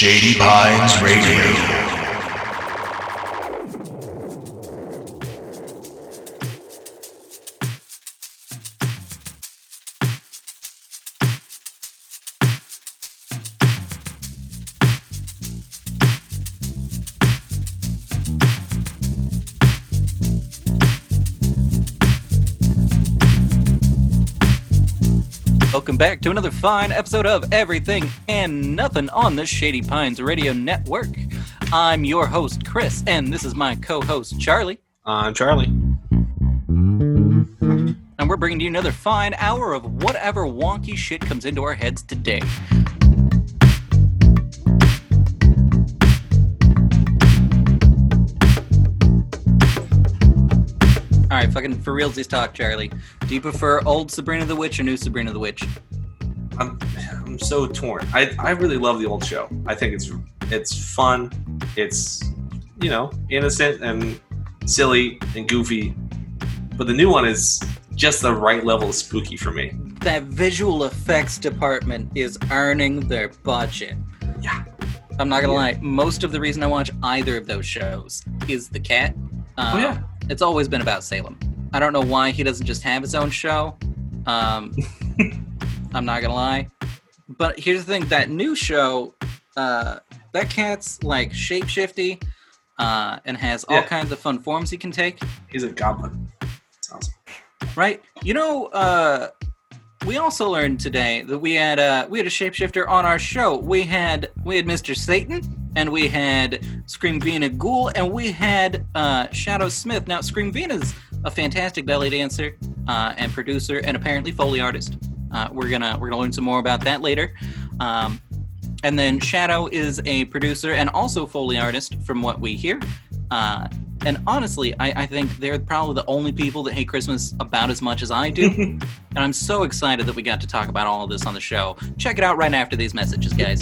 Shady Pines Radio. Back to another fine episode of Everything and Nothing on the Shady Pines Radio Network. I'm your host, Chris, and this is my co host, Charlie. I'm Charlie. And we're bringing you another fine hour of whatever wonky shit comes into our heads today. All right, fucking for realsies talk, Charlie. Do you prefer old Sabrina the Witch or new Sabrina the Witch? I'm I'm so torn. I, I really love the old show. I think it's it's fun. It's you know innocent and silly and goofy, but the new one is just the right level of spooky for me. That visual effects department is earning their budget. Yeah. I'm not gonna Yeah. lie. Most of the reason I watch either of those shows is the cat. Uh, Oh, yeah. It's always been about Salem. I don't know why he doesn't just have his own show. Um, I'm not gonna lie. But here's the thing: that new show, uh, that cat's like shapeshifty, uh, and has all Yeah. kinds of fun forms he can take. He's a goblin. Awesome. Right? You know, uh, we also learned today that we had a we had a shapeshifter on our show. We had we had Mr. Satan, and we had Scream Vina Ghoul, and we had uh, Shadow Smith. Now, Scream Vina's a fantastic belly dancer uh, and producer, and apparently foley artist. Uh, we're gonna we're gonna learn some more about that later. Um, and then Shadow is a producer and also foley artist, from what we hear. Uh, and honestly, I, I think they're probably the only people that hate Christmas about as much as I do. and I'm so excited that we got to talk about all of this on the show. Check it out right after these messages, guys.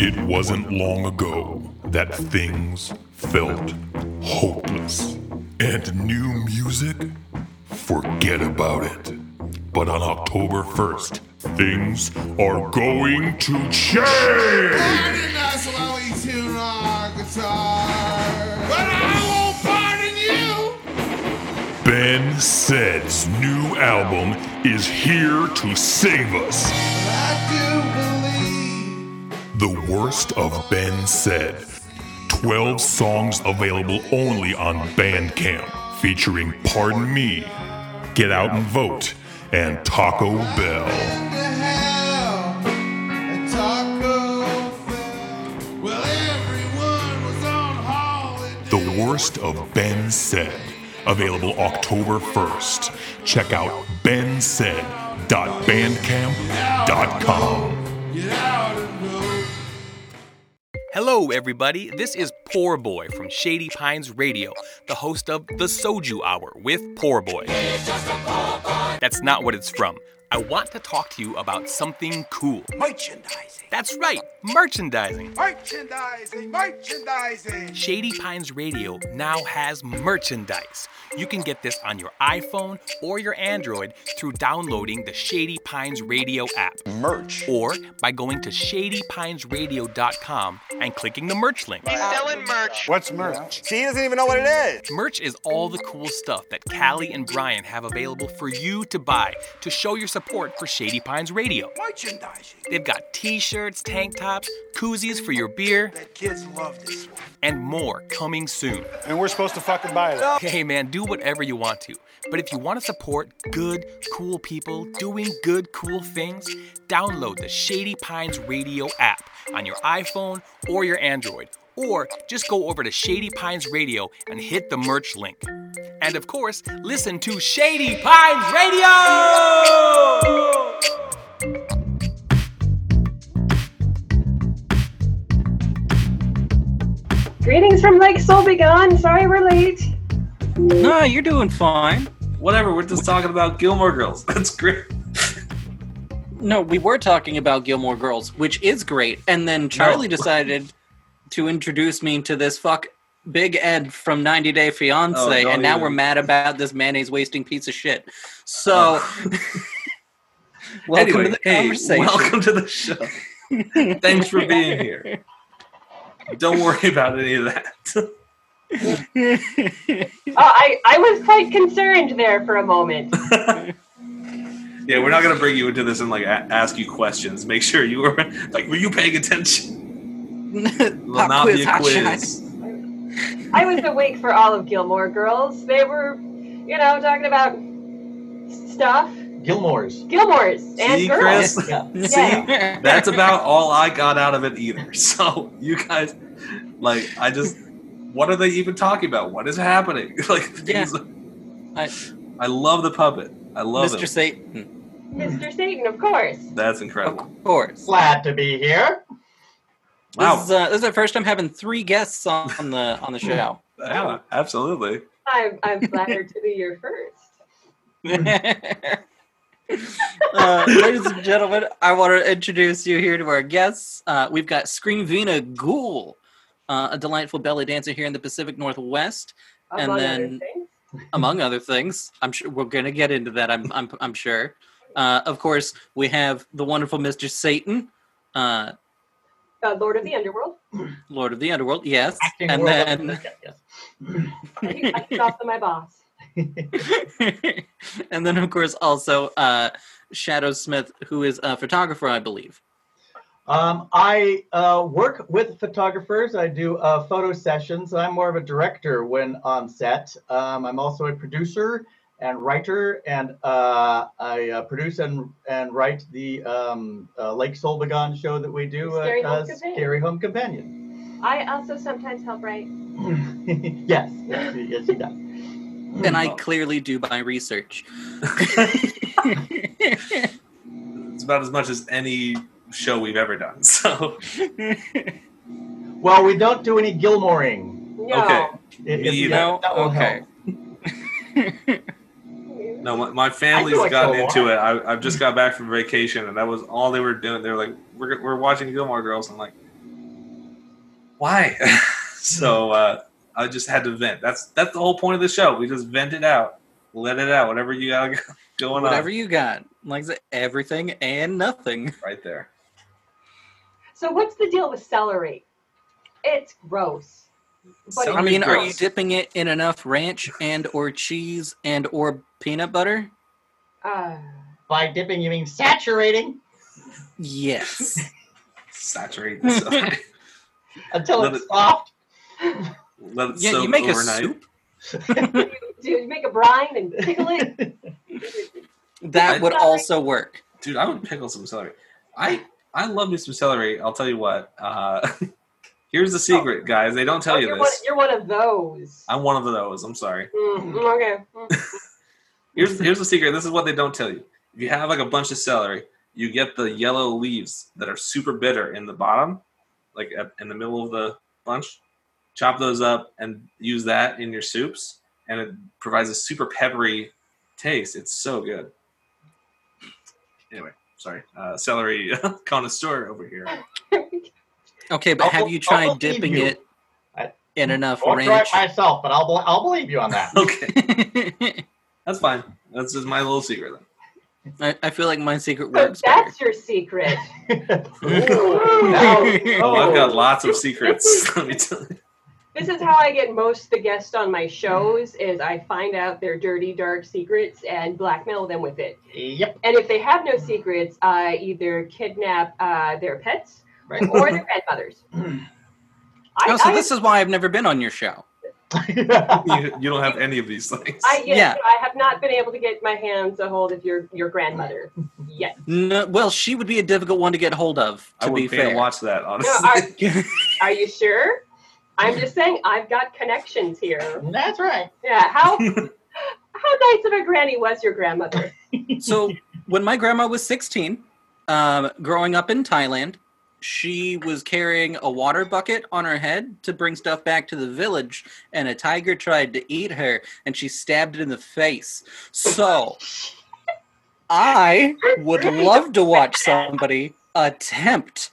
It wasn't long ago that things felt hopeless. And new music? Forget about it. But on October 1st, things are going to change! Pardon us while we tune our guitar. But I won't pardon you. Ben Said's new album is here to save us. I do believe. The worst of Ben Said. 12 songs available only on Bandcamp, featuring Pardon Me, Get Out and Vote, and Taco Bell. The worst of Ben Said. Available October 1st. Check out bensaid.bandcamp.com. Hello, everybody. This is Poor Boy from Shady Pines Radio, the host of The Soju Hour with Poor Boy. That's not what it's from. I want to talk to you about something cool. Merchandising. That's right, merchandising. Merchandising. Merchandising. Shady Pines Radio now has merchandise. You can get this on your iPhone or your Android through downloading the Shady Pines Radio app. Merch. Or by going to shadypinesradio.com and clicking the merch link. He's selling merch. What's merch? See, he doesn't even know what it is. Merch is all the cool stuff that Callie and Brian have available for you to buy to show your support for Shady Pines Radio. Merchandising. They've got t shirts, tank tops, koozies for your beer, That kids love this one. and more coming soon. And we're supposed to fucking buy it. Hey man, do whatever you want to. But if you want to support good, cool people doing good, cool things, download the Shady Pines Radio app on your iPhone or your Android. Or just go over to Shady Pines Radio and hit the merch link. And of course, listen to Shady Pines Radio! Greetings from Lake Solbegon. Sorry we're late. No, you're doing fine. Whatever. We're just talking about Gilmore Girls. That's great. No, we were talking about Gilmore Girls, which is great. And then Charlie No. decided to introduce me to this fuck Big Ed from 90 Day Fiance, Oh, don't and now even. we're mad about this mayonnaise wasting piece of shit. So, oh. Welcome anyway, to the hey, conversation. welcome to the show. Thanks for being here. Don't worry about any of that. Oh, I, I was quite concerned there for a moment. yeah, we're not gonna bring you into this and like a- ask you questions. Make sure you were like, were you paying attention? Will not quiz, be a quiz. I was awake for all of Gilmore Girls. They were, you know, talking about stuff. Gilmore's. Gilmore's and See, girls. Chris? Yeah. Yeah. That's about all I got out of it either. So you guys, like, I just, what are they even talking about? What is happening? Like, Yeah. things- I- I love the puppet. I love Mr. him. Satan, Mr. Satan, of course. That's incredible. of course. Glad to be here. Wow. This is, uh, this is our first time having three guests on, on the on the show. Yeah, absolutely. I'm, I'm flattered to be your first. uh, ladies and gentlemen, I want to introduce you here to our guests. Uh, we've got Scream Vina Ghoul, uh, a delightful belly dancer here in the Pacific Northwest, And then- other among other things. I'm sure we're going to get into that. I'm I'm, I'm sure. Uh, of course, we have the wonderful Mr. Satan, uh, Uh, Lord of the Underworld. Lord of the Underworld. Yes, Acting and world then of- yes. I, I kicked to my boss. and then of course also uh, Shadow Smith, who is a photographer, I believe. Um, I uh, work with photographers. I do uh, photo sessions. I'm more of a director when on set. Um, I'm also a producer and writer, and uh, I uh, produce and, and write the um, uh, Lake Solbegon show that we do Scary uh, Home as Companion. Scary Home Companion. I also sometimes help write. yes, yes, yes, he does. And I clearly do my research. It's about as much as any show we've ever done. So Well, we don't do any Gilmoring. No. Okay. It- Me it- either. that- that will Okay. help. no, my, my family's like gotten into it. I, I've just got back from vacation, and that was all they were doing. They were like, "We're, we're watching Gilmore Girls." I'm like, "Why?" so uh, I just had to vent. That's that's the whole point of the show. We just vent it out, let it out, whatever you got going Whatever on, Whatever you got, like everything and nothing. right there. So what's the deal with celery? It's gross. But I mean, are you dipping it in enough ranch and or cheese and or peanut butter? Uh, By dipping, you mean saturating Yes. Saturate the stuff. until it's soft. Let it yeah, soak you make overnight. a soup. do you make a brine and pickle it? That I- would also work. Dude, I would pickle some celery. I I love me some celery. I'll tell you what. Uh, here's the secret, guys. They don't tell Oh, you you're, one, this. you're one of those. I'm one of those. I'm sorry. Mm, okay. Mm. Here's here's the secret. This is what they don't tell you. If you have like a bunch of celery, you get the yellow leaves that are super bitter in the bottom, like at, in the middle of the bunch. Chop those up and use that in your soups, and it provides a super peppery taste. It's so good. Anyway, sorry, uh, celery connoisseur over here. Okay, but I'll- have you I'll tried dipping you. it I- in enough I'll try it myself, but I'll, I'll believe you on that. Okay, that's fine. That's just my little secret. Then. I, I feel like my secret So works better. that's your secret. Ooh, now- Oh, I've got lots of secrets. Let me tell you. This is how I get most of the guests on my shows is I find out their dirty, dark secrets and blackmail them with it. Yep. And if they have no secrets, I either kidnap uh, their pets Right. or their grandmothers. I, Oh, so I, this is why I've never been on your show. you. You don't have any of these things. I, yes, Yeah. I have not been able to get my hands a hold of your, your grandmother yet. No, well, she would be a difficult one to get hold of. I To would be fair, to watch that. No, Honestly, are, are you sure? I'm just saying I've got connections here. That's right. Yeah, how how nice of a granny was your grandmother? so when my grandma was 16, um, growing up in Thailand, she was carrying a water bucket on her head to bring stuff back to the village, and a tiger tried to eat her, and she stabbed it in the face. So I would love to watch somebody attempt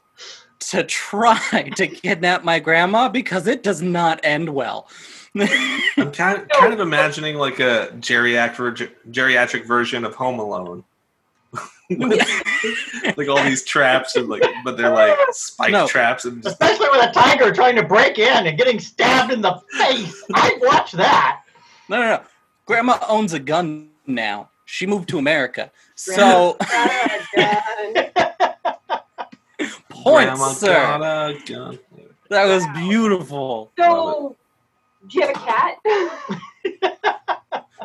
to try to kidnap my grandma because it does not end well. I'm kind kind of imagining like a geriatric geriatric version of Home Alone. like all these traps and like, but they're like spike No. traps and just Especially with a tiger trying to break in and getting stabbed in the face. I'd watch that. No, no, no. Grandma owns a gun now. She moved to America. So, done. Point, grandma sir. got a gun. That was beautiful. So, do you have a cat?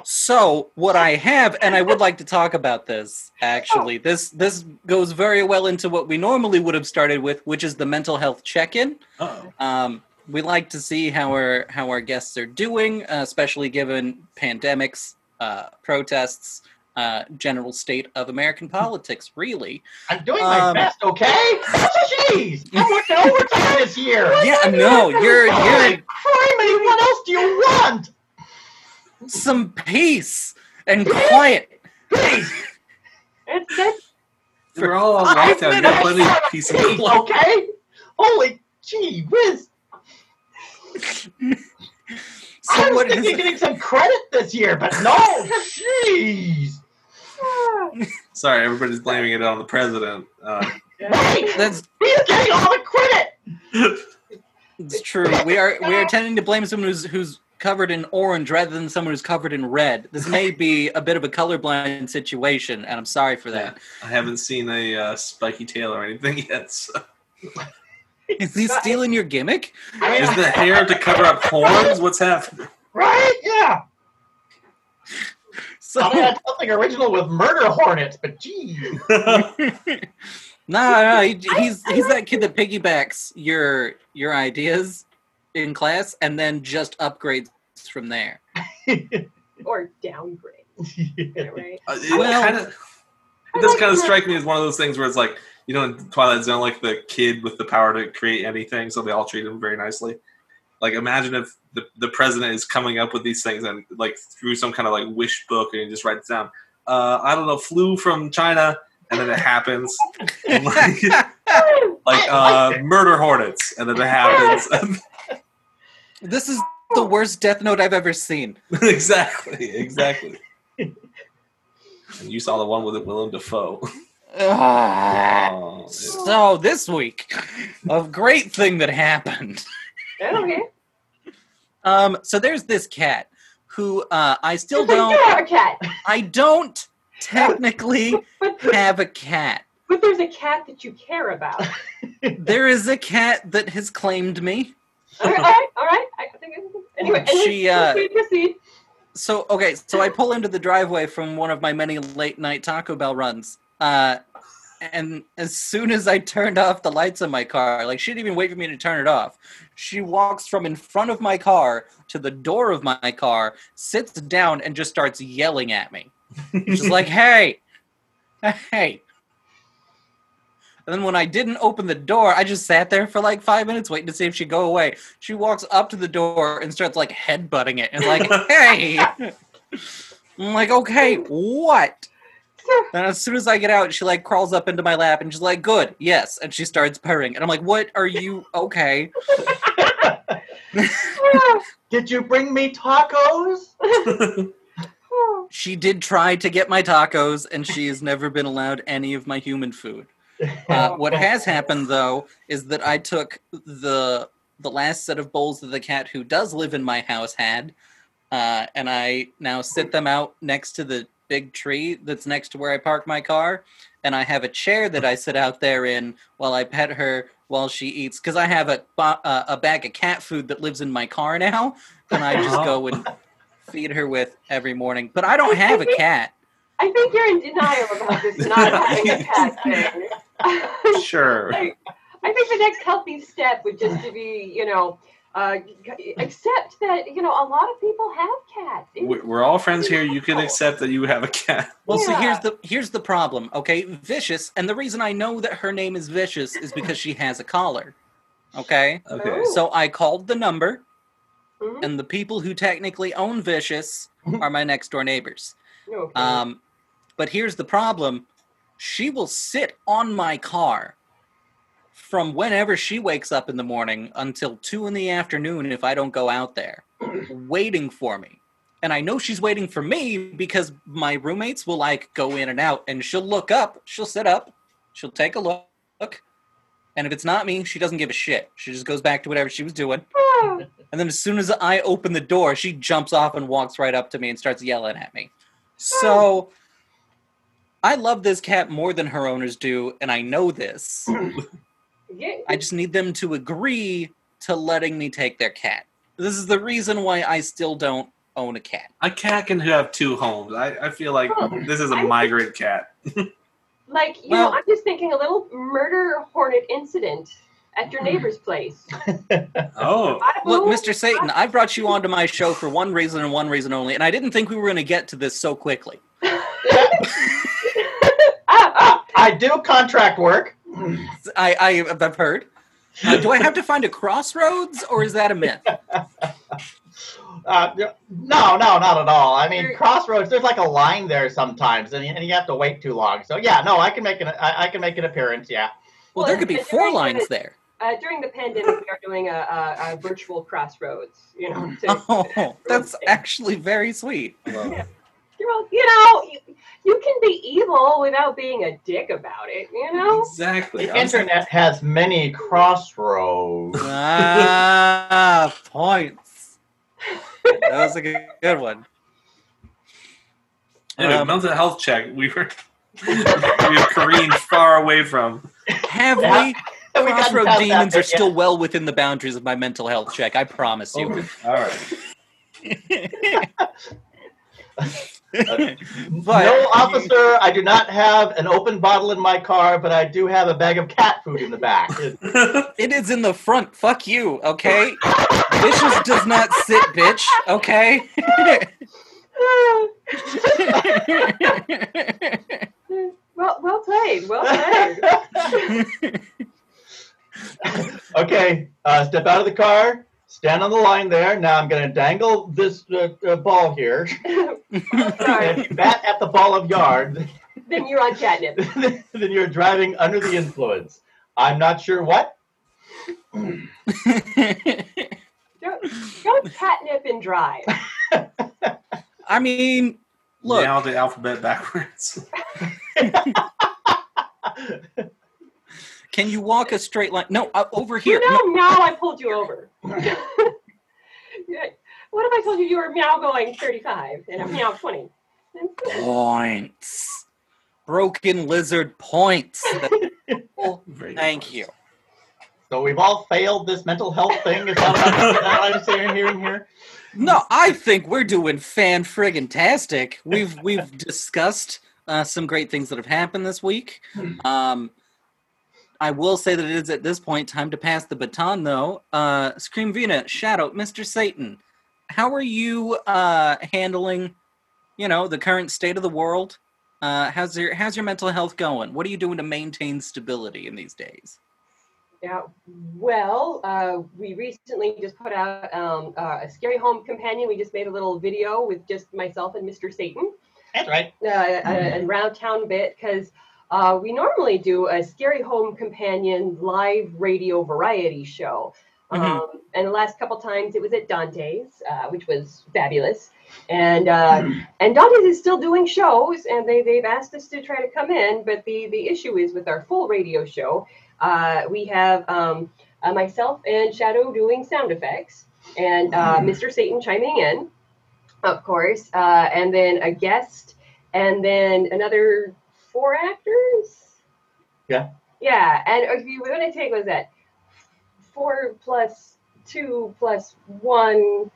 So, what I have, and I would like to talk about this actually. This this goes very well into what we normally would have started with, which is the mental health check-in. Oh, Um, we like to see how our how our guests are doing, uh, especially given pandemics, uh, protests, uh, general state of American politics. Really, I'm doing my Um, best, okay? Jeez, I'm working overtime this year. yeah, no, you're Holy you're criminy, what else do you want? some peace and quiet. Please, It's that's we're all on five lockdown. You got plenty of peace and quiet. okay? Holy gee whiz. So I was what thinking is of getting some credit this year, but no, jeez. Sorry, everybody's blaming it on the president. Uh, Wait, that's he's getting all the credit. It's true. We are we are tending to blame someone who's who's covered in orange rather than someone who's covered in red. This may be a bit of a colorblind situation, and I'm sorry for that. I haven't seen a uh, spiky tail or anything yet. So. Is he stealing your gimmick? I Is the hair to cover up horns? What's happening? right? Yeah. So, I had something original with murder hornets, but geez. no, no, he, he's he's that kid that piggybacks your your ideas in class and then just upgrades from there. or downgrade, right? Uh, it Well- kind of it does kind of strike me as one of those things where it's like you know in Twilight Zone, like the kid with the power to create anything, so they all treat him very nicely. Like imagine if the, the president is coming up with these things and like through some kind of like wish book and he just writes down, uh, I don't know, flu from China, and then it happens. And like like uh, murder hornets, and then it happens. This is the worst Death Note I've ever seen. exactly, exactly. And you saw the one with Willem Dafoe. Ah. Oh. So this week, a great thing that happened. Okay. Um, so there's this cat who uh, I still don't. have a cat, I don't technically but have a cat. but there's a cat that you care about. There is a cat that has claimed me. all right, all right, all right. I think anyway. anyway She, uh, proceed. So okay, so I pull into the driveway from one of my many late night Taco Bell runs. Uh, and as soon as I turned off the lights on my car, like she didn't even wait for me to turn it off. She walks from in front of my car to the door of my car, sits down, and just starts yelling at me. She's like, "Hey, hey!" And then when I didn't open the door, I just sat there for like five minutes waiting to see if she'd go away. She walks up to the door and starts like headbutting it and like, "Hey!" I'm like, "Okay, what?" And as soon as I get out, she like crawls up into my lap and she's like, "Good, yes," and she starts purring. And I'm like, "What are you? Okay." Did you bring me tacos? She did try to get my tacos, and she has never been allowed any of my human food. Uh, what has happened though is that I took the the last set of bowls that the cat who does live in my house had, uh, and I now sit them out next to the big tree that's next to where I park my car, and I have a chair that I sit out there in while I pet her while she eats because I have a uh, a bag of cat food that lives in my car now, and I just go and feed her with every morning. But I don't have a cat. I think you're in denial about this not having a cat thing. Sure. I think the next healthy step would just to be, you know, uh, accept that you know a lot of people have cats. It's- We- We're all friends here. You can accept that you have a cat. Well, so Yeah. here's the here's the problem. Okay, Vicious, and the reason I know that her name is Vicious is because she has a collar. Okay, Okay. so I called the number, Mhm. and the people who technically own Vicious are my next door neighbors. Okay. Um, but here's the problem: she will sit on my car from whenever she wakes up in the morning until two in the afternoon if I don't go out there, waiting for me. And I know she's waiting for me because my roommates will like go in and out, and she'll look up, she'll sit up, She'll take a look, and if it's not me, she doesn't give a shit. She just goes back to whatever she was doing. And then as soon as I open the door, she jumps off and walks right up to me and starts yelling at me. So I love this cat more than her owners do, and I know this. Yeah, I just need them to agree to letting me take their cat. This is the reason why I still don't own a cat. A cat can have two homes. I, I feel like Oh, this is a I- migrant cat. like you Well- know, I'm just thinking a little murder hornet incident at your neighbor's place. Oh, Look, Mr. Satan, I brought you onto my show for one reason and one reason only, and I didn't think we were going to get to this so quickly. Ah, ah, I do contract work. I, I have heard. Uh, do I have to find a crossroads, or is that a myth? Uh, no, no, not at all. I mean, crossroads. There's like a line there sometimes, and you, and you have to wait too long. So yeah, no, I can make an I, I can make an appearance. Yeah. Well, there could be four lines the- there. uh, during the pandemic, we are doing a, a, a virtual crossroads. You know, to, Oh, that's actually very sweet. well, you know, you, you can be evil without being a dick about it. You know. exactly. The internet has many crossroads. Ah, points. That was a good, good one. Anyway, Um, mental health check. We were we were careened far away from. Have we? We got Crossroad past that demons bit, are still well within the boundaries of my mental health check. I promise you. Okay. All right. yeah. But- no, officer, I do not have an open bottle in my car, but I do have a bag of cat food in the back. It is in the front. Fuck you, okay? Vicious does not sit, bitch, okay? well, well played. Well played. okay, uh, step out of the car, stand on the line there. Now I'm going to dangle this uh, uh, ball here. And if you bat at the ball of yard, then you're on catnip. then you're driving under the influence. I'm not sure what. Don't, don't catnip and drive. I mean, look, Now the alphabet backwards. Can you walk a straight line? No, uh, over here. You know, No, now I pulled you over. What if I told you you were meow going 35 and I'm meow 20? points. Broken Lizard points. Thank ones. you. So we've all failed this mental health thing. Is that what I'm, is that what I'm saying hearing here? No, I think we're doing fan friggin' tastic. We've we've discussed uh, some great things that have happened this week. Um, I will say that it is at this point time to pass the baton, though. Uh, Scream Vina, Shadow, Mr. Satan, how are you uh, handling, you know, the current state of the world? Uh, how's your how's your mental health going? What are you doing to maintain stability in these days? Yeah, well, uh, we recently just put out um, uh, a scary home companion. We just made a little video with just myself and Mr. Satan, That's right. uh, a, a round town bit, because uh, we normally do a scary home companion live radio variety show. Mhm. Um, and the last couple times it was at Dante's, uh, which was fabulous. And uh, and Dante's is still doing shows, and they they've asked us to try to come in. But the the issue is with our full radio show, uh, we have um, uh, myself and Shadow doing sound effects, and uh, Mr. Satan chiming in, of course, uh, and then a guest, and then another four actors. Yeah. Yeah, and if you want to take was that four plus two plus one.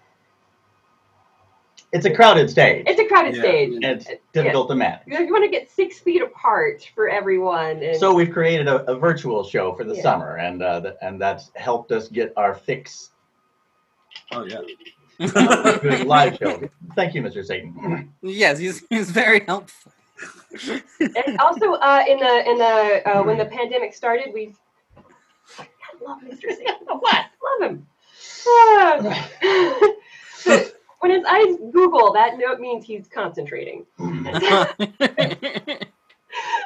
It's a crowded stage. It's a crowded Yeah. stage. and it's difficult to manage. You, you want to get six feet apart for everyone. And So we've created a, a virtual show for the Yeah. summer, and uh, th- and that's helped us get our fix Oh yeah. doing live show. Thank you, Mr. Satan. Yes, he's he's very helpful. And also uh, in the in the uh, when the pandemic started, we I love Mr. Satan. what? Love him. Ah. so when his eyes Google, that note means he's concentrating.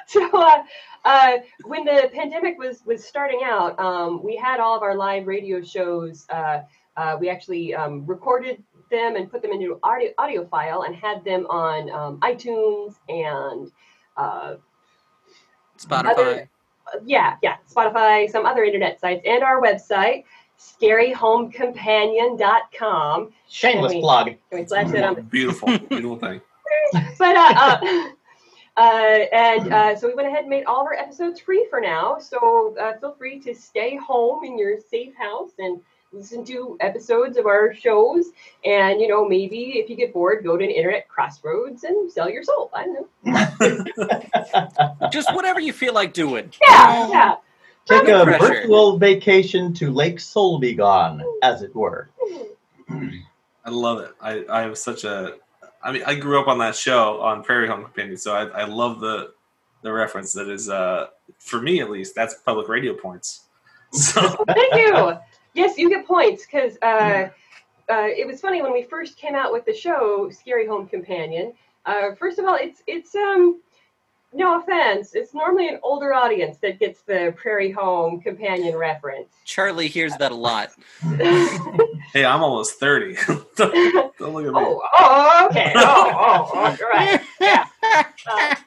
so uh, uh, when the pandemic was was starting out, um, we had all of our live radio shows. Uh, uh, we actually um, recorded them and put them into audio audio file and had them on um, iTunes and uh, Spotify. Other- yeah, yeah, Spotify, some other internet sites, and our website, scaryhomecompanion.com. Shameless Can we- plug. Can we slash that on Beautiful, beautiful thing. but uh, uh, uh, and uh, so we went ahead and made all of our episodes free for now. So uh, feel free to stay home in your safe house and listen to episodes of our shows. And you know, maybe if you get bored, go to an internet crossroads and sell your soul. I don't know. Just whatever you feel like doing. Yeah, yeah. Take No a pressure. virtual vacation to Lake Solbegon, as it were. I love it. I, I have such a. I mean, I grew up on that show on Prairie Home Companion, so I, I love the the reference. That is, uh, for me at least, that's public radio points. So Thank you. Yes, you get points because uh, uh, it was funny when we first came out with the show, Scary Home Companion. Uh, first of all, it's it's um, no offense, it's normally an older audience that gets the Prairie Home Companion reference. Charlie hears that a lot. hey, I'm almost thirty. don't, don't look at me. Oh, oh, okay. Oh, oh, oh, right. Yeah. Uh,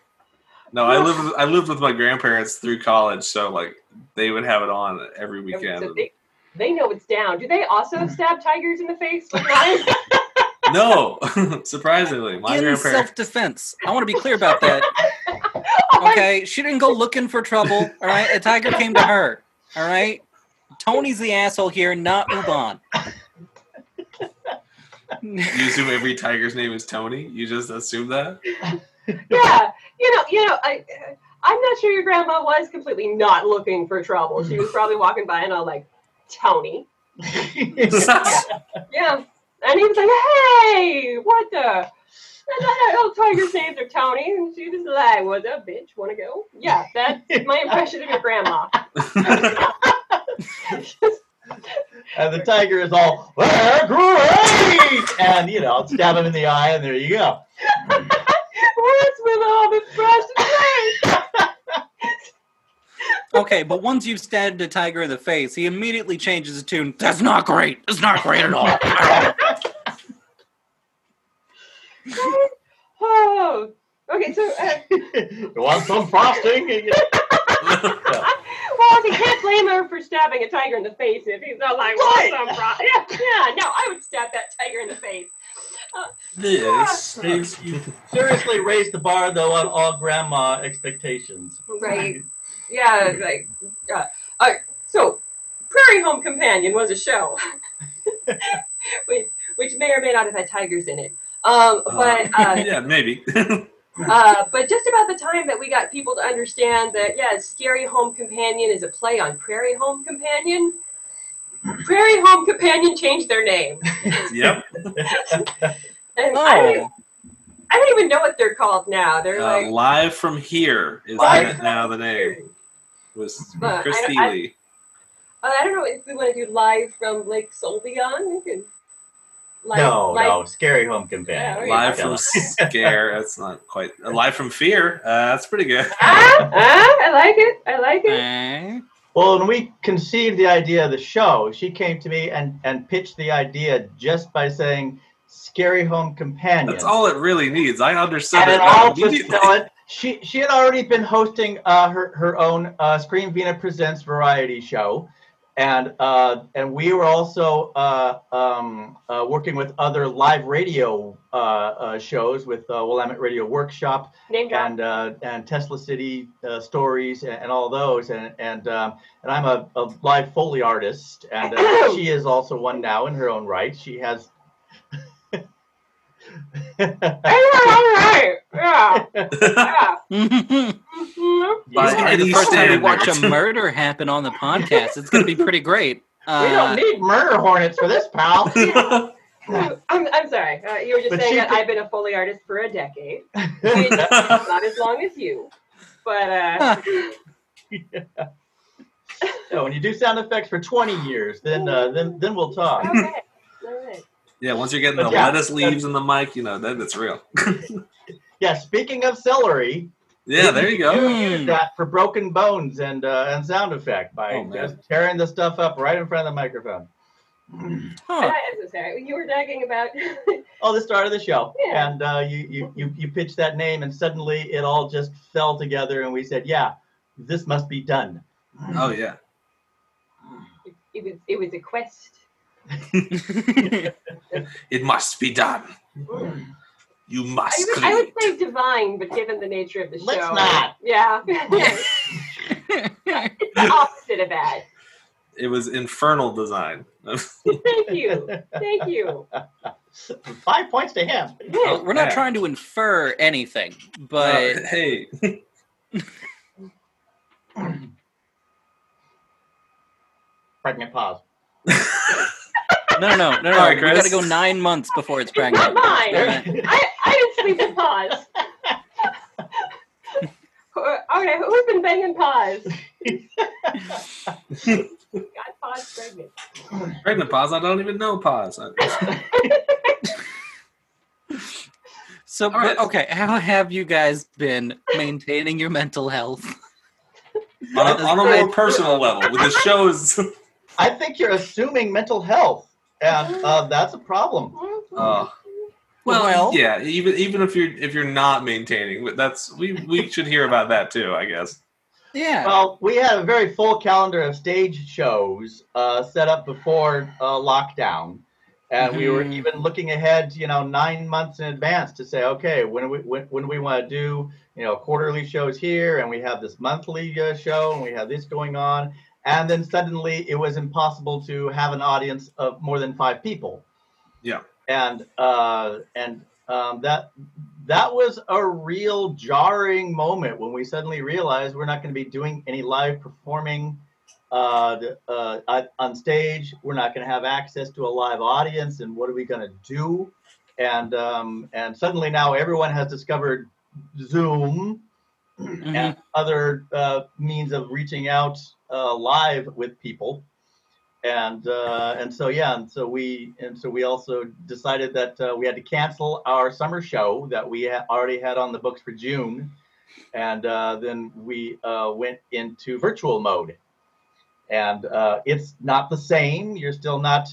No, I lived with, I lived with my grandparents through college, so like they would have it on every so weekend. they, they know it's down. Do they also hmm. stab tigers in the face no, surprisingly, my In grandparents. self-defense, I want to be clear about that. Oh, okay, she didn't go looking for trouble. All right, a tiger came to her. All right, Tony's the asshole here, not Uban. You assume every tiger's name is Tony. You just assume that. yeah, you know, you know, I, I'm not sure your grandma was completely not looking for trouble. She was probably walking by and all like, Tony. Yeah, and he was like, "Hey, what the?" And that old tiger's names are Tony, and she was like, "What's up, bitch? Want to go?" Yeah, that's my impression of your grandma. And the tiger is all, "We're great! And, you know, stab him in the eye, and there you go. What's with all the fresh Okay, but once you've stabbed a tiger in the face, he immediately changes the tune. That's not great. That's not great at all. Oh, okay. So, uh, you want some frosting? well, you can't blame her for stabbing a tiger in the face if he's not like, "Want some fro-" Yeah, yeah. No, I would stab that tiger in the face. This You seriously raised the bar, though, on all grandma expectations. Right. Yeah, like, uh, uh, so Prairie Home Companion was a show, which, which may or may not have had tigers in it. Um, but uh, yeah, maybe. uh, but just about the time that we got people to understand that, yeah, Scary Home Companion is a play on Prairie Home Companion. Prairie Home Companion changed their name, yep. and I, don't, Oh, I don't even know what they're called now. They're Uh, like, live from here is Live now the name. Was Uh, Chris I don't- I- I don't know if we want to do live from Lake Solbegon. We could. Live, No, live- no, scary home companion. Yeah. Live from Scare. That's not quite. uh, Live from Fear. Uh, that's pretty good. Ah, ah, I like it. I like it. eh? Well, when we conceived the idea of the show, she came to me and, and pitched the idea just by saying "scary home companion." That's all it really needs. I understood and it. it all just immediately. fell in- She she had already been hosting uh, her her own uh, Scream Vina Presents variety show, and uh, and we were also uh, um, uh, working with other live radio uh, uh, shows with uh, Willamette Radio Workshop Name and uh, and Tesla City uh, stories and, and all those and and um, and I'm a, a live foley artist and uh, she is also one now in her own right. She has. Anyway, all right. Yeah. yeah. it's. By gonna be the first time we watch a murder happen on the podcast. It's gonna be pretty great. we Uh, don't need murder hornets for this, pal. I'm, I'm sorry. Uh, you were just But saying that did- I've been a Foley artist for a decade. Not as long as you. But uh, So when you do sound effects for 20 years, then uh, then then we'll talk. okay. All right. Yeah, once you're getting But the yeah, lettuce leaves in the mic, you know, then it's real. Yeah, speaking of celery, Yeah, there you go. do Mm. use that for broken bones and uh, and sound effect by Oh, just tearing the stuff up right in front of the microphone. huh. I'm sorry. You were talking about. Oh, the start of the show, Yeah. and uh, you, you you you pitched that name, and suddenly it all just fell together, and we said, yeah, this must be done. Oh yeah. It was it was a quest. It must be done. You I must would, I would say divine, but given the nature of the show, Let's show, not. Yeah, it's the opposite of that. It was infernal design. Thank you, thank you. Five points to him. Well, we're not Yeah. trying to infer anything, but Uh, hey, Pregnant pause. No, no, no, no. All right, we got to go nine months before it's It's not pregnant. mine. I, I didn't sleep with pause. okay, who's been banging pause? Got pause pregnant. pregnant pause. I don't even know pause. So, All right. but, okay, how have you guys been maintaining your mental health? on, a, on a more personal level, with the shows. I think you're assuming mental health, and uh, that's a problem. Uh, Well, well, yeah. Even even if you're if you're not maintaining, but that's we we should hear about that too. I guess. Yeah. Well, we had a very full calendar of stage shows uh, set up before uh, lockdown, and we were Mhm. even looking ahead, you know, nine months in advance to say, okay, when do we when, when do we want to do, you know, quarterly shows here, and we have this monthly uh, show, and we have this going on, and then suddenly it was impossible to have an audience of more than five people. Yeah. And uh, and um, that that was a real jarring moment when we suddenly realized we're not going to be doing any live performing uh, uh, on- on stage. We're not going to have access to a live audience, and what are we going to do? And um, and suddenly now everyone has discovered Zoom Mhm. and other uh, means of reaching out uh, live with people. And uh, and so yeah, and so we and so we also decided that uh, we had to cancel our summer show that we already had on the books for June, and uh, then we uh, went into virtual mode. And uh, it's not the same. You're still not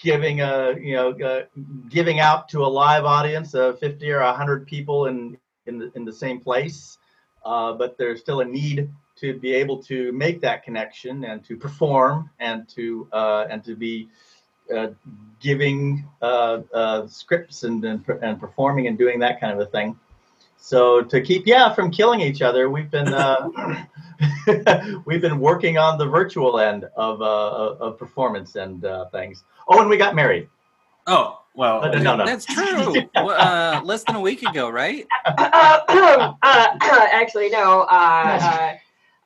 giving a you know giving out to a live audience of 50 or 100 people in in the, in the same place but there's still a need to be able to make that connection and to perform and to uh, and to be uh, giving uh, uh, scripts and, and and performing and doing that kind of a thing. So to keep yeah from killing each other, we've been uh, we've been working on the virtual end of uh, of performance and uh, things. Oh, and we got married. Oh well. Uh, no, no. That's true. Uh, less than a week ago, right? Uh, uh, actually, no.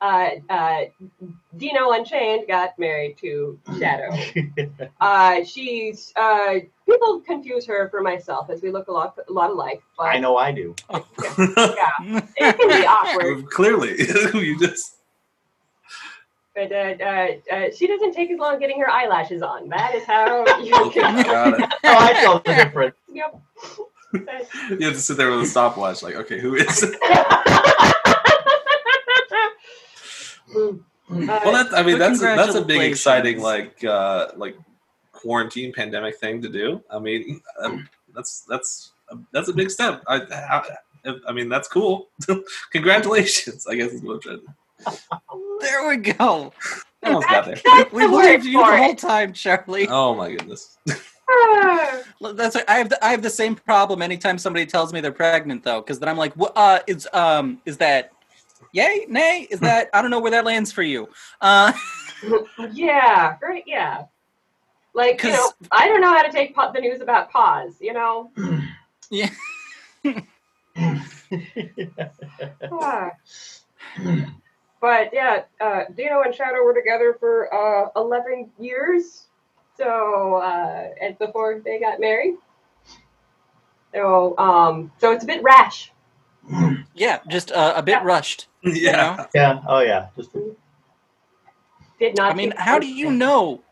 Uh, uh, Dino Unchained got married to Shadow. Uh, she's uh, people confuse her for myself as we look a lot a lot alike. But I know I do. yeah, it can be awkward. Clearly, you just. But uh, uh, uh, she doesn't take as long getting her eyelashes on. That is how you can. got it. Oh, I tell the difference. Yep. You have to sit there with a stopwatch, like, okay, who is it? Well, that I mean, that's a, that's a big, exciting like uh, like quarantine pandemic thing to do. I mean, um, that's that's that's a big step. I I, I mean, that's cool. Congratulations, I guess is what I'm trying. There we go. Almost got there. We the believed you for the whole time, Charlie. Oh my goodness. That's I have the, I have the same problem anytime somebody tells me they're pregnant though, because then I'm like, what? Uh, is um, is that yay, nay? Is that I don't know where that lands for you. Uh, Yeah, right. Yeah. Like, you know, I don't know how to take the news about pause, you know? yeah. Ah. but yeah, uh, Dino and Shadow were together for uh, 11 years. So, uh, and before they got married. So, um, so it's a bit rash. Yeah, just uh, a bit rushed. You Yeah. know? Yeah. Oh yeah. Just Did not. I mean, how do you know?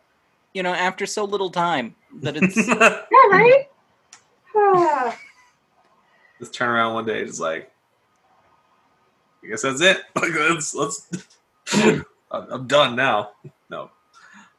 You know, after so little time, that it's Yeah, right? Just turn around one day, just like, I guess that's it. Like, let's let's. I'm I'm done now. No.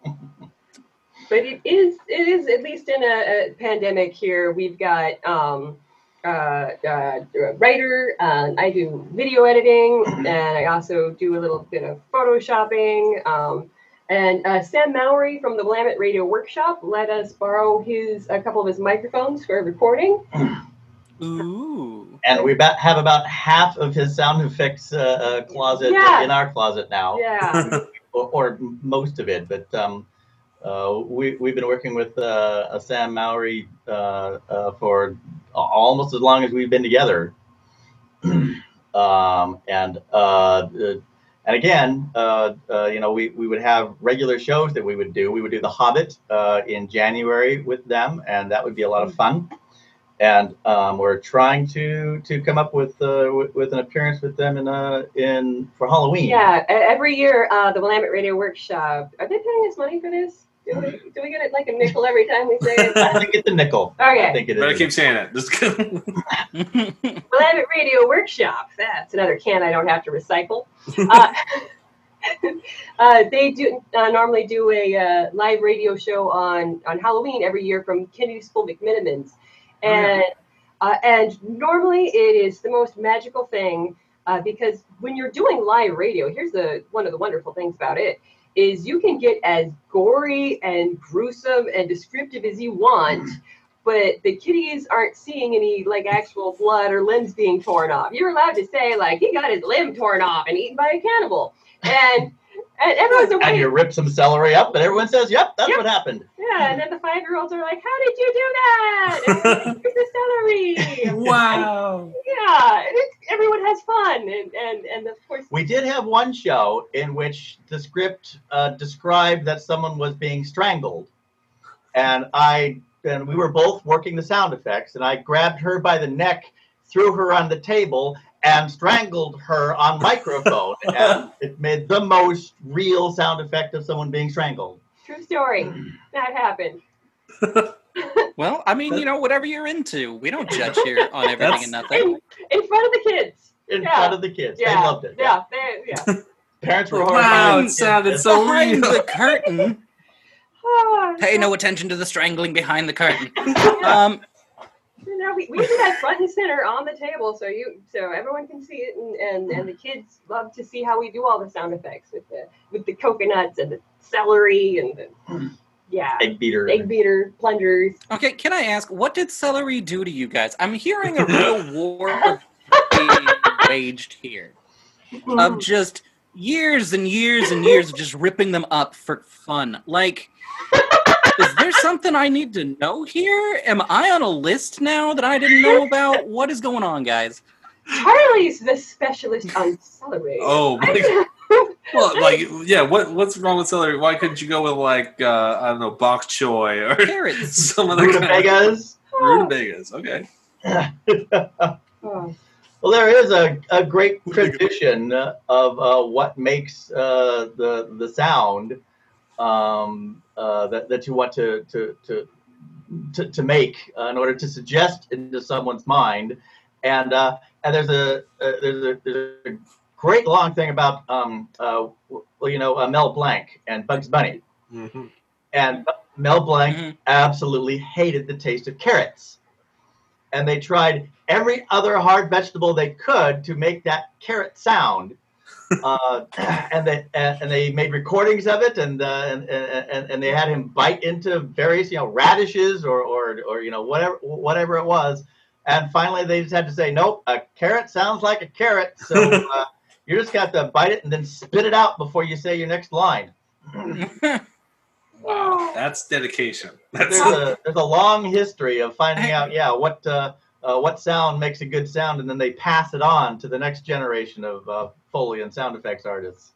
but it is it is at least in a, a pandemic here we've got um uh, uh, writer. Uh, I do video editing, and I also do a little bit of photoshopping. Um, and uh, Sam Mowry from the Willamette Radio Workshop let us borrow his a couple of his microphones for recording. Ooh. And we about, have about half of his sound effects uh, uh, closet Yeah. in our closet now, Yeah. or, or most of it. But um, uh, we, we've been working with uh, Sam Mowry uh, uh, for almost as long as we've been together. um, and uh, and again, you know, we, we would have regular shows that we would do. We would do The Hobbit in January with them, and that would be a lot of fun. And um, we're trying to to come up with uh, with, an appearance with them in in for Halloween. Yeah, every year, the Willamette Radio Workshop. Are they paying us money for this? Do we, do we get it like a nickel every time we say it? I think it's a nickel. I Okay. think it is. Better a keep saying it. Just Willamette Radio Workshop. That's another can I don't have to recycle. Uh, uh, they do uh, normally do a uh, live radio show on on Halloween every year from Kennedy School McMenamins, and uh, and normally it is the most magical thing uh, because when you're doing live radio, here's the one of the wonderful things about it is you can get as gory and gruesome and descriptive as you want but the kitties aren't seeing any like actual blood or limbs being torn off. You're allowed to say like he got his limb torn off and eaten by a cannibal, and and everyone's And you rip some celery up, and everyone says, "Yep, that's Yep. what happened." Yeah, and then the five year olds are like, "How did you do that?" And Here's the celery. wow. Yeah, and it's, everyone has fun, and and and of course. We did have one show in which the script uh, described that someone was being strangled, and I and we were both working the sound effects, and I grabbed her by the neck, threw her on the table, and strangled her on microphone, and it made the most real sound effect of someone being strangled. True story. That happened. Well, I mean, you know, whatever you're into, we don't judge here on everything That's- and nothing. In, in front of the kids. In Yeah. front of the kids, Yeah. they loved it. Yeah. They, yeah. Parents were horrified. Wow, horrified. it sounded so Behind real. the curtain. Ah, Pay no attention to the strangling behind the curtain. Um, You know, we, we do that front and center on the table, so you so everyone can see it, and, and, and the kids love to see how we do all the sound effects with the with the coconuts and the celery and the yeah egg beater. egg beater plungers. okay, can I ask, what did celery do to you guys? I'm hearing a real war being waged here of mm. just years and years and years of just ripping them up for fun. Like, is there something I need to know here? Am I on a list now that I didn't know about? What is going on, guys? Charlie's the specialist on celery. Oh my god. Well, like, yeah. What what's wrong with celery? Why couldn't you go with like uh, I don't know bok choy or Carrots. some other kind of Rutabagas. rutabagas? Okay. Oh, Well, there is a, a great tradition uh, of uh, what makes uh, the the sound um, uh, that, that you want to to to to, to make uh, in order to suggest into someone's mind, and uh, and there's a uh, there's a there's a great long thing about um, uh, well you know uh, Mel Blanc and Bugs Bunny, hmm and Mel Blanc Mhm. absolutely hated the taste of carrots. And they tried every other hard vegetable they could to make that carrot sound. Uh, and they and, and they made recordings of it, and, uh, and and and they had him bite into various you know radishes or or or you know whatever whatever it was. And finally, they just had to say, nope, a carrot sounds like a carrot. So uh, you just got to bite it and then spit it out before you say your next line. Wow, that's dedication. That's there's a there's a long history of finding out yeah what uh, uh, what sound makes a good sound and then they pass it on to the next generation of uh, foley and sound effects artists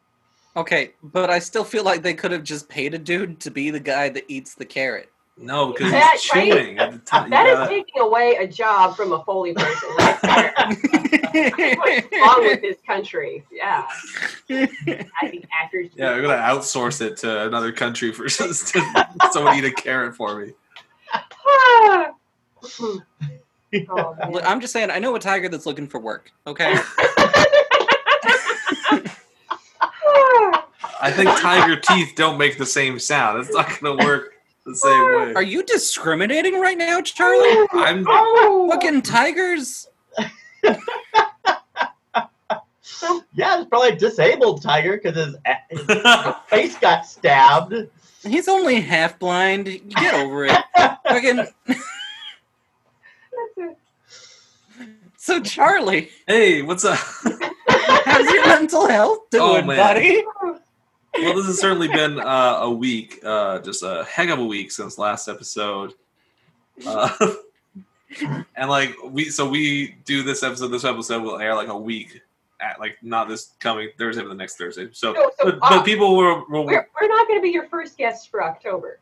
Okay, but I still feel like they could have just paid a dude to be the guy that eats the carrot. no because That- he's chewing at the time. that You is taking away a job from a Foley person right there. What's wrong with this country? Yeah. I think actors. yeah, I'm gonna outsource it to another country for just to, someone eat a carrot for me. Oh, I'm just saying, I know a tiger that's looking for work. Okay. I think tiger teeth don't make the same sound. It's not gonna work the same way. Are you discriminating right now, Charlie? I'm Oh, Fucking tigers. Yeah, it's probably a disabled tiger because his, his face got stabbed. He's only half blind. Get over it. Fucking. So Charlie, hey, what's up? how's your mental health doing, Oh, man. buddy? well, this has certainly been uh, a week, uh, just a heck of a week since last episode. Uh, and like we, so we do this episode. This episode will air like a week at like not this coming Thursday, but the next Thursday. So, So- so, but, but people will, will we're, we're not going to be your first guests for October.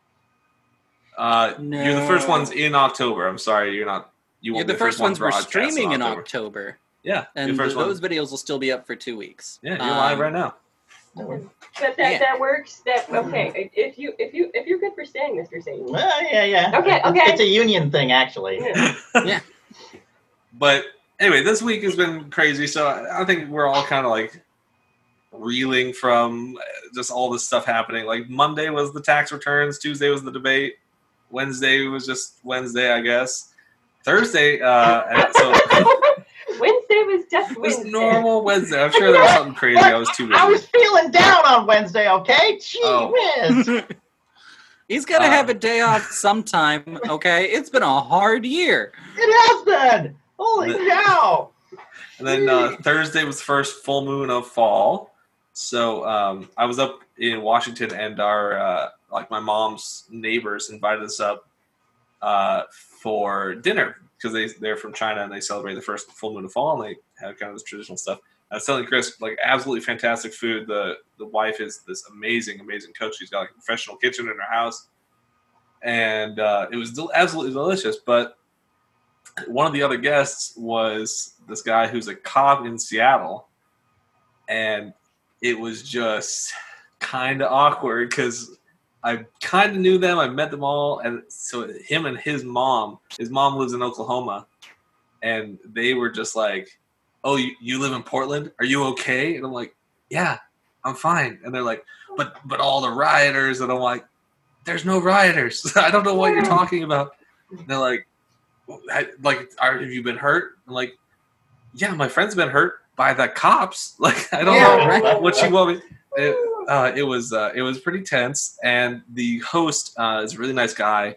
uh, you're the first ones in October. I'm sorry, you're not. You You're the be first ones we're streaming in October. October, Yeah, and first those one. videos will still be up for two weeks. Yeah, you're live Um, right now. That that, Yeah. that works. That okay. If you if you if you're good for staying, Mr. Satan. Well, yeah, yeah. Okay, It's- okay. It's a union thing, actually. Yeah. But anyway, this week has been crazy. So I I think we're all kind of like reeling from just all this stuff happening. Like Monday was the tax returns, Tuesday was the debate, Wednesday was just Wednesday, I guess. Thursday, uh, so Wednesday was just it was Wednesday. normal Wednesday. I'm sure there was something crazy. I was too busy. I was feeling down on Wednesday, okay? Gee Oh. whiz. He's got to Uh, have a day off sometime. Okay, it's been a hard year. It has been. Holy The- cow. And then uh, Thursday was first full moon of fall. So um, I was up in Washington, and our uh, like my mom's neighbors invited us up uh, for dinner because they they're from China and they celebrate the first full moon of fall and they have kind of this traditional stuff. I was telling Chris like absolutely fantastic food. The the wife is this amazing amazing cook. She's got like a professional kitchen in her house, and uh, it was del- absolutely delicious. But one of the other guests was this guy who's a cop in Seattle, and it was just kind of awkward because I kind of knew them. I met them all, and so him and his mom. His mom lives in Oklahoma, and they were just like, "Oh, you, you live in Portland? Are you okay?" And I'm like, "Yeah, I'm fine." And they're like, "But but all the rioters," and I'm like, "There's no rioters. I don't know what you're talking about." And they're like, "Like, are, have you been hurt?" I'm like, "Yeah, my friend's been hurt by the cops. Like, I don't Yeah, know right. what you want me." It, uh, it was uh, it was pretty tense, and the host uh, is a really nice guy,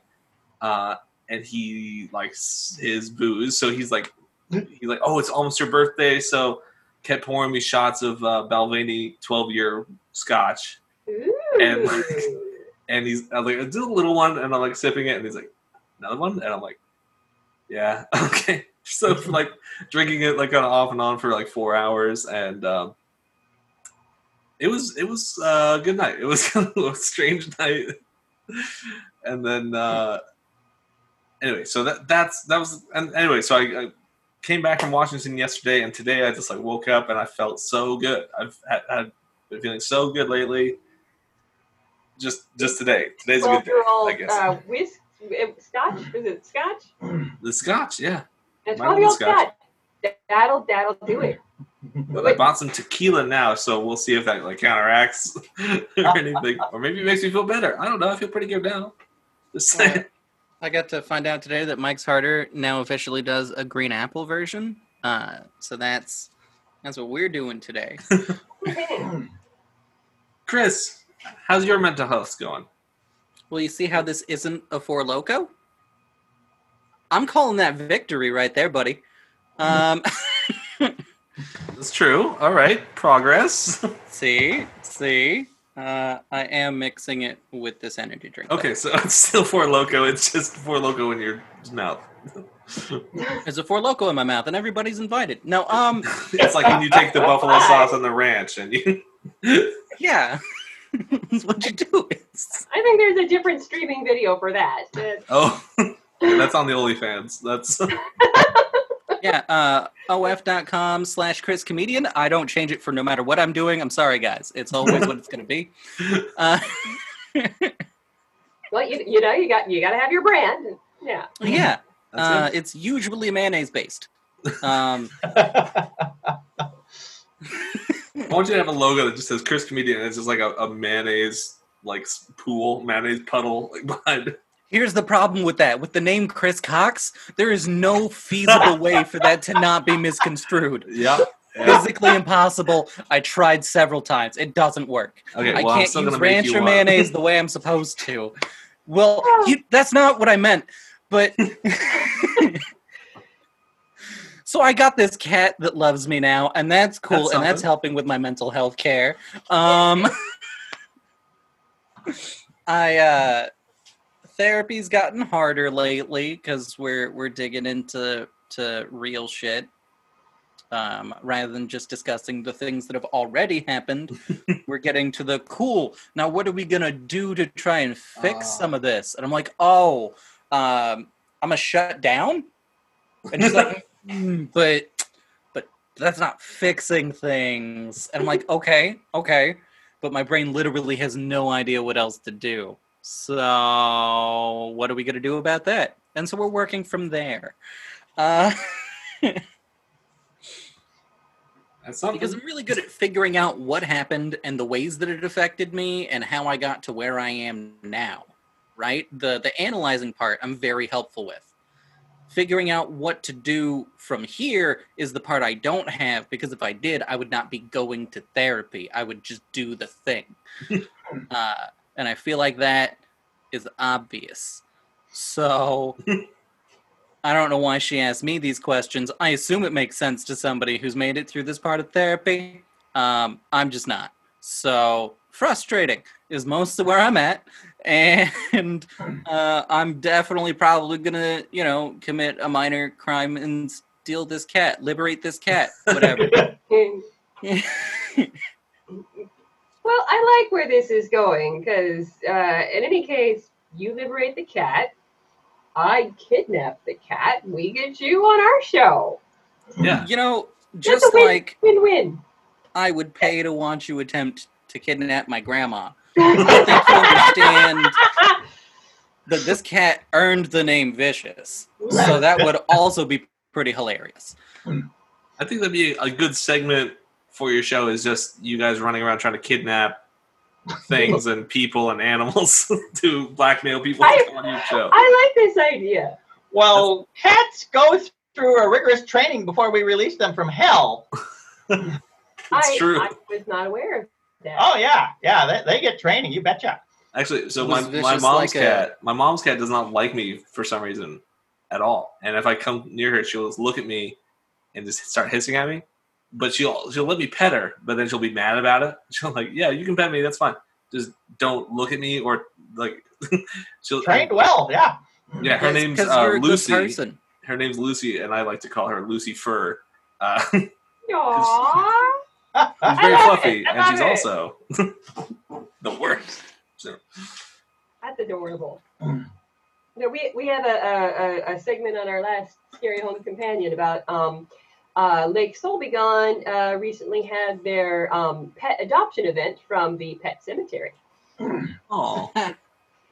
uh, and he likes his booze. So he's like, he's like, oh, it's almost your birthday, so kept pouring me shots of uh, Balvenie twelve year Scotch, Ooh. And, and he's I'm like, just a little one, and I'm like sipping it, and he's like, another one, and I'm like, yeah, okay. So like drinking it like kind of off and on for like four hours, and um, it was it was uh, a good night. It was kind of a strange night, and then uh, anyway, so that that's that was and anyway, so I, I came back from Washington yesterday, and today I just like woke up and I felt so good. I've had, been feeling so good lately. Just just today. Today's a good day, I guess. uh, whisk, scotch. Is it scotch? the Scotch, yeah. That's Might have twelve-year-old scotch. scotch. That'll that'll do it. But I bought some tequila now, so we'll see if that like counteracts or anything, or maybe it makes me feel better. I don't know. I feel pretty good now. Just saying. I got to find out today that Mike's Harder now officially does a green apple version. Uh, so that's that's what we're doing today. Chris, how's your mental health going? Well, you see how this isn't a Four Loko? I'm calling that victory right there, buddy. Um, It's true. All right, progress. see, see, uh, I am mixing it with this energy drink. okay, so it's still Four Loko. It's just Four Loko in your mouth. There's a Four Loko in my mouth, and everybody's invited. No, um, It's like when you take the buffalo sauce on the ranch and you. yeah, that's what you do. It's, I think there's a different streaming video for that. Oh, that's on the OnlyFans. That's yeah, uh, of.com slash Chris Comedian. I don't change it for no matter what I'm doing. I'm sorry, guys. It's always what it's going to be. Uh, well, you, you know, you got you got to have your brand. Yeah. yeah, uh, it. it's usually mayonnaise based. Um, I want you to have a logo that just says Chris Comedian. And it's just like a, a mayonnaise like pool mayonnaise puddle like, behind. Here's the problem with that. With the name Chris Cox, there is no feasible way for that to not be misconstrued. Yeah. yeah. Physically impossible. I tried several times. It doesn't work. Okay, I well, I'm can't use gonna ranch or mayonnaise the way I'm supposed to. Well, you, that's not what I meant. But so I got this cat that loves me now, and that's cool, That's and that's helping with my mental health care. Um, I uh, therapy's gotten harder lately because we're we're digging into to real shit um, rather than just discussing the things that have already happened. we're getting to the cool. Now, what are we gonna do to try and fix Ah. some of this? And I'm like, oh, um, I'm gonna shut down. And he's like, "Mm, but but that's not fixing things. And I'm like, okay, okay. But my brain literally has no idea what else to do. So what are we gonna do about that? And so we're working from there. Uh, because I'm really good at figuring out what happened and the ways that it affected me and how I got to where I am now. Right? The the analyzing part I'm very helpful with. Figuring out what to do from here is the part I don't have because if I did, I would not be going to therapy. I would just do the thing. uh, and I feel like that is obvious. So I don't know why she asked me these questions. I assume it makes sense to somebody who's made it through this part of therapy. Um, I'm just not. So frustrating is mostly where I'm at. And uh, I'm definitely probably gonna, you know, commit a minor crime and steal this cat, liberate this cat, whatever. Well, I like where this is going because, uh, in any case, you liberate the cat. I kidnap the cat. We get you on our show. yeah. you know, just win, like win-win. I would pay to watch you attempt to kidnap my grandma. I think you understand that this cat earned the name Vicious. So that would also be pretty hilarious. I think that'd be a good segment for your show is just you guys running around trying to kidnap things and people and animals to blackmail people to come on your show. I like this idea. Well, cats go through a rigorous training before we release them from hell. It's I, true. I was not aware of that. Oh yeah, yeah, they, they get training. You betcha. Actually, so my, my mom's like a- cat, my mom's cat does not like me for some reason at all. And if I come near her, she'll just look at me and just start hissing at me. But she'll she'll let me pet her, but then she'll be mad about it. She'll like, yeah, you can pet me, that's fine. Just don't look at me or like. she'll Trained well, yeah. Yeah, her name's uh, you're a good Lucy. Her name's Lucy, and I like to call her Lucy Fur. Uh, Aww. she's very fluffy, and she's it. also the worst. So, That's adorable. No, we we have a, a, a- a segment on our last Scary Home Companion about um, uh, Lake Solbegon uh, recently had their um, pet adoption event from the pet cemetery. oh,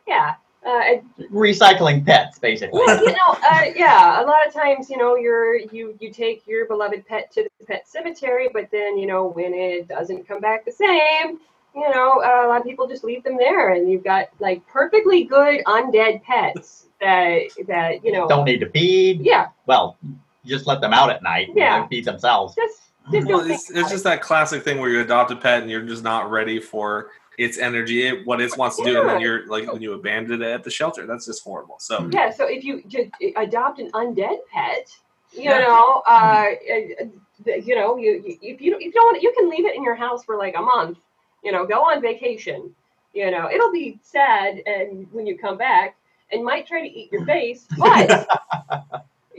Yeah. Uh, and, Recycling pets, basically. well, you know, uh, yeah. A lot of times, you know, you're you you take your beloved pet to the pet cemetery, but then you know when it doesn't come back the same, you know, uh, a lot of people just leave them there, and you've got like perfectly good undead pets that that you know. Don't need to feed. Yeah. Well, you just let them out at night. Yeah. they feed themselves. Just just well, it's, it's just that classic thing where you adopt a pet and you're just not ready for its energy, it, what it wants to do, and then you're like when you abandon it at the shelter. That's just horrible. So Yeah, so if you just adopt an undead pet, you Yeah. know, uh, uh, you know, you, you if you if you don't want, you can leave it in your house for like a month. You know, go on vacation. You know, it'll be sad and when you come back and might try to eat your face, but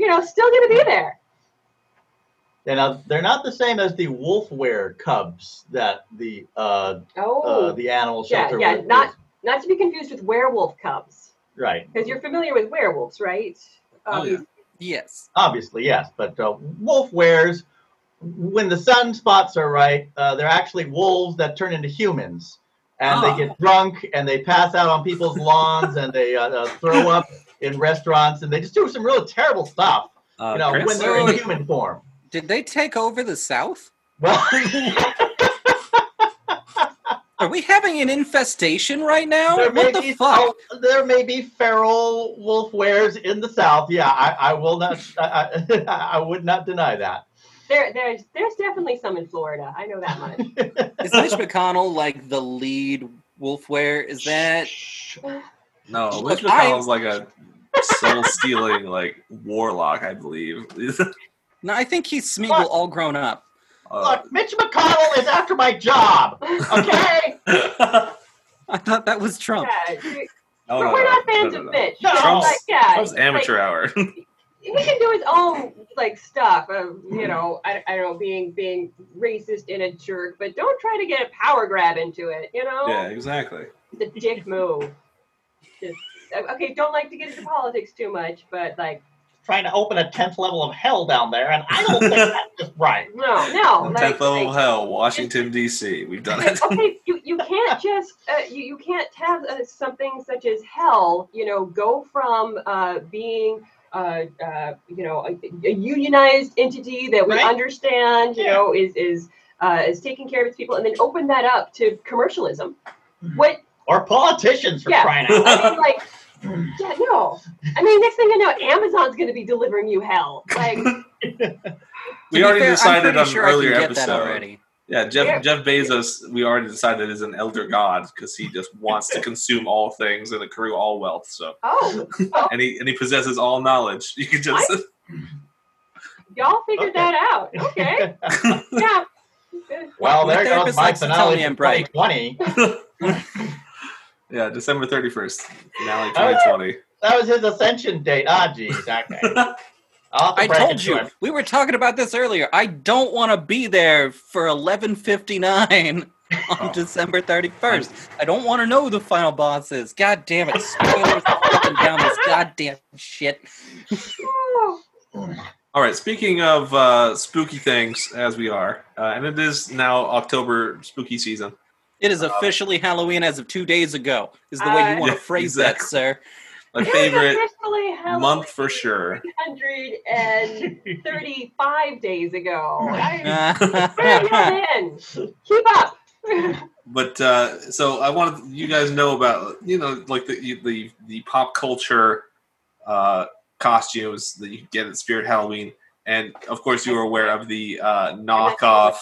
you know, still gonna be there. You know, they're not the same as the wolf-wear cubs that the uh, Oh, uh, the animal shelter yeah, was- not was- not to be confused with werewolf cubs, right. because you're familiar with werewolves, right? Oh, Um, yeah. Yes. Obviously, yes, but uh, wolf wears, when the sun spots are right, uh, they're actually wolves that turn into humans. And Ah. they get drunk and they pass out on people's lawns and they uh, uh, throw up in restaurants and they just do some really terrible stuff, uh, you know, Chris? when they're in Wait. human form. Did they take over the South? Well, Are we having an infestation right now? There may What the be- fuck? oh, there may be feral wolf wares in the south. Yeah, I, I will not. I, I, I would not deny that. There, there's, there's definitely some in Florida. I know that much. Is Mitch McConnell like the lead wolf wear? Is that No, Look, Mitch I- McConnell's like a soul stealing like warlock, I believe. no? I think he's Smeagol all grown up. Uh, Look, Mitch McConnell is after my job. Okay. I thought that was Trump. Yeah, we- no, we're, no, we're no, not no, fans no, of. Mitch. No. Trump's- like, yeah, That was amateur hour. Like, he can do his own like stuff of you know I, I don't know being being racist and a jerk, but don't try to get a power grab into it. You know, yeah, exactly. the dick move. Just okay. Don't like to get into politics too much, but like Trying to open a tenth level of hell down there, and I don't think that's just right. no, no. like, Tenth level like, of hell, Washington D.C. We've done it. okay, you, you can't just uh, you, you can't have uh, something such as hell, you know, go from uh, being uh, uh, you know a, a unionized entity that we Right. understand, you Yeah. know, is is uh, is taking care of its people, and then open that up to commercialism. What Or politicians for Yeah. crying out loud. I mean, like. Yeah, no. I mean, next thing you know, Amazon's going to be delivering you hell. Like, we already fair, decided on sure an earlier I can get episode. already. Yeah, Jeff Yeah. Jeff Bezos, we already decided is an elder god because he just wants to consume all things and accrue all wealth. So, oh, oh. and he and he possesses all knowledge. You can just y'all figured Okay. that out. Okay. Yeah. Well, My there goes therapist my likes to tell finale me for I'm bright. 2020. Yeah, December thirty first, finale Oh, twenty twenty. That was his ascension date. Ah, geez. Okay. I'll have to I break told you him. we were talking about this earlier. I don't want to be there for 11:59 on December 31st. I don't want to know who the final boss is. God damn it! Spoilers all up and down this goddamn shit. All right. Speaking of uh, spooky things, as we are, uh, and it is now October spooky season. It is officially Halloween as of two days ago. Is the way Uh, you want to Yeah, phrase exactly. that, sir? My It was favorite officially Halloween month for sure. 135 days ago. I, Uh, where are you in? Keep up. But uh, so I wanted you guys know about you know like the the the pop culture uh, costumes that you get at Spirit Halloween, and of course you were aware of the uh, knockoff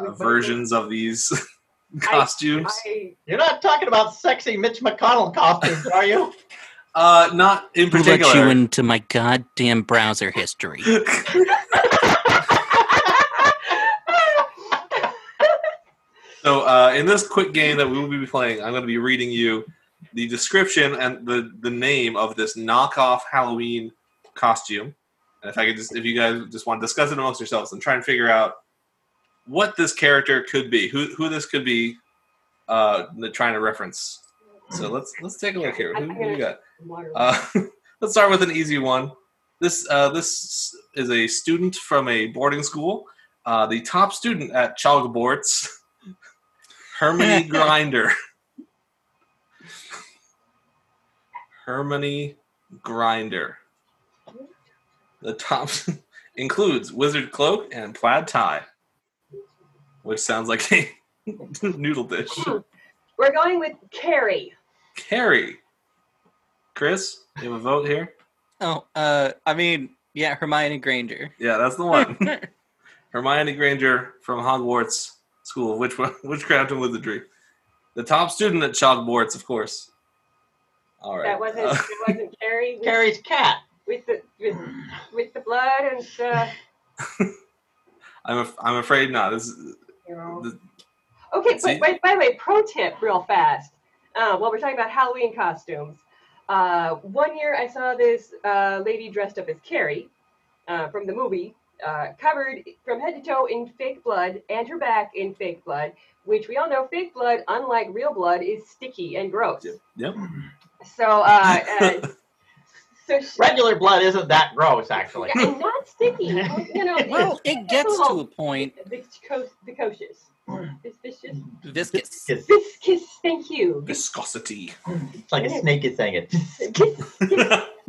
uh, versions of these costumes. I, You're not talking about sexy Mitch McConnell costumes, are you? Uh, not in Who let you into my goddamn browser history? So, uh, in this quick game that we will be playing, I'm going to be reading you the description and the, the name of this knockoff Halloween costume. And if I could just, if you guys just want to discuss it amongst yourselves and try and figure out what this character could be, who who this could be, uh, trying to reference. So let's let's take a look here. Who, who we got? Uh, let's start with an easy one. This uh, this is a student from a boarding school. Uh, the top student at Chalkboards, Hermione Grinder. Hermione Grinder. The top includes wizard cloak and plaid tie, which sounds like a noodle dish. we're going with Carrie. Carrie. Chris, you have a vote here? Oh, uh, I mean, yeah, Hermione Granger. Yeah, that's the one. Hermione Granger from Hogwarts School of Witch- Witchcraft and Wizardry. The top student at Chalkboards, of course. All right. That wasn't Uh, it wasn't Carrie with, Carrie's cat. with the with, with the blood and uh, I'm, af- I'm afraid not. This is, you know. the- Okay, but, but by the way, pro tip, real fast. Uh, while we're talking about Halloween costumes, uh, one year I saw this uh, lady dressed up as Carrie uh, from the movie, uh, covered from head to toe in fake blood and her back in fake blood, which we all know fake blood, unlike real blood, is sticky and gross. yep. So, uh, uh, so she, Regular blood isn't that gross, actually. yeah, and not sticky. You know, Well, it gets to a point. Viscous, viscous, viscous, Viscous. It's, viscous. Thank you. Viscosity. it's like a snake is saying it.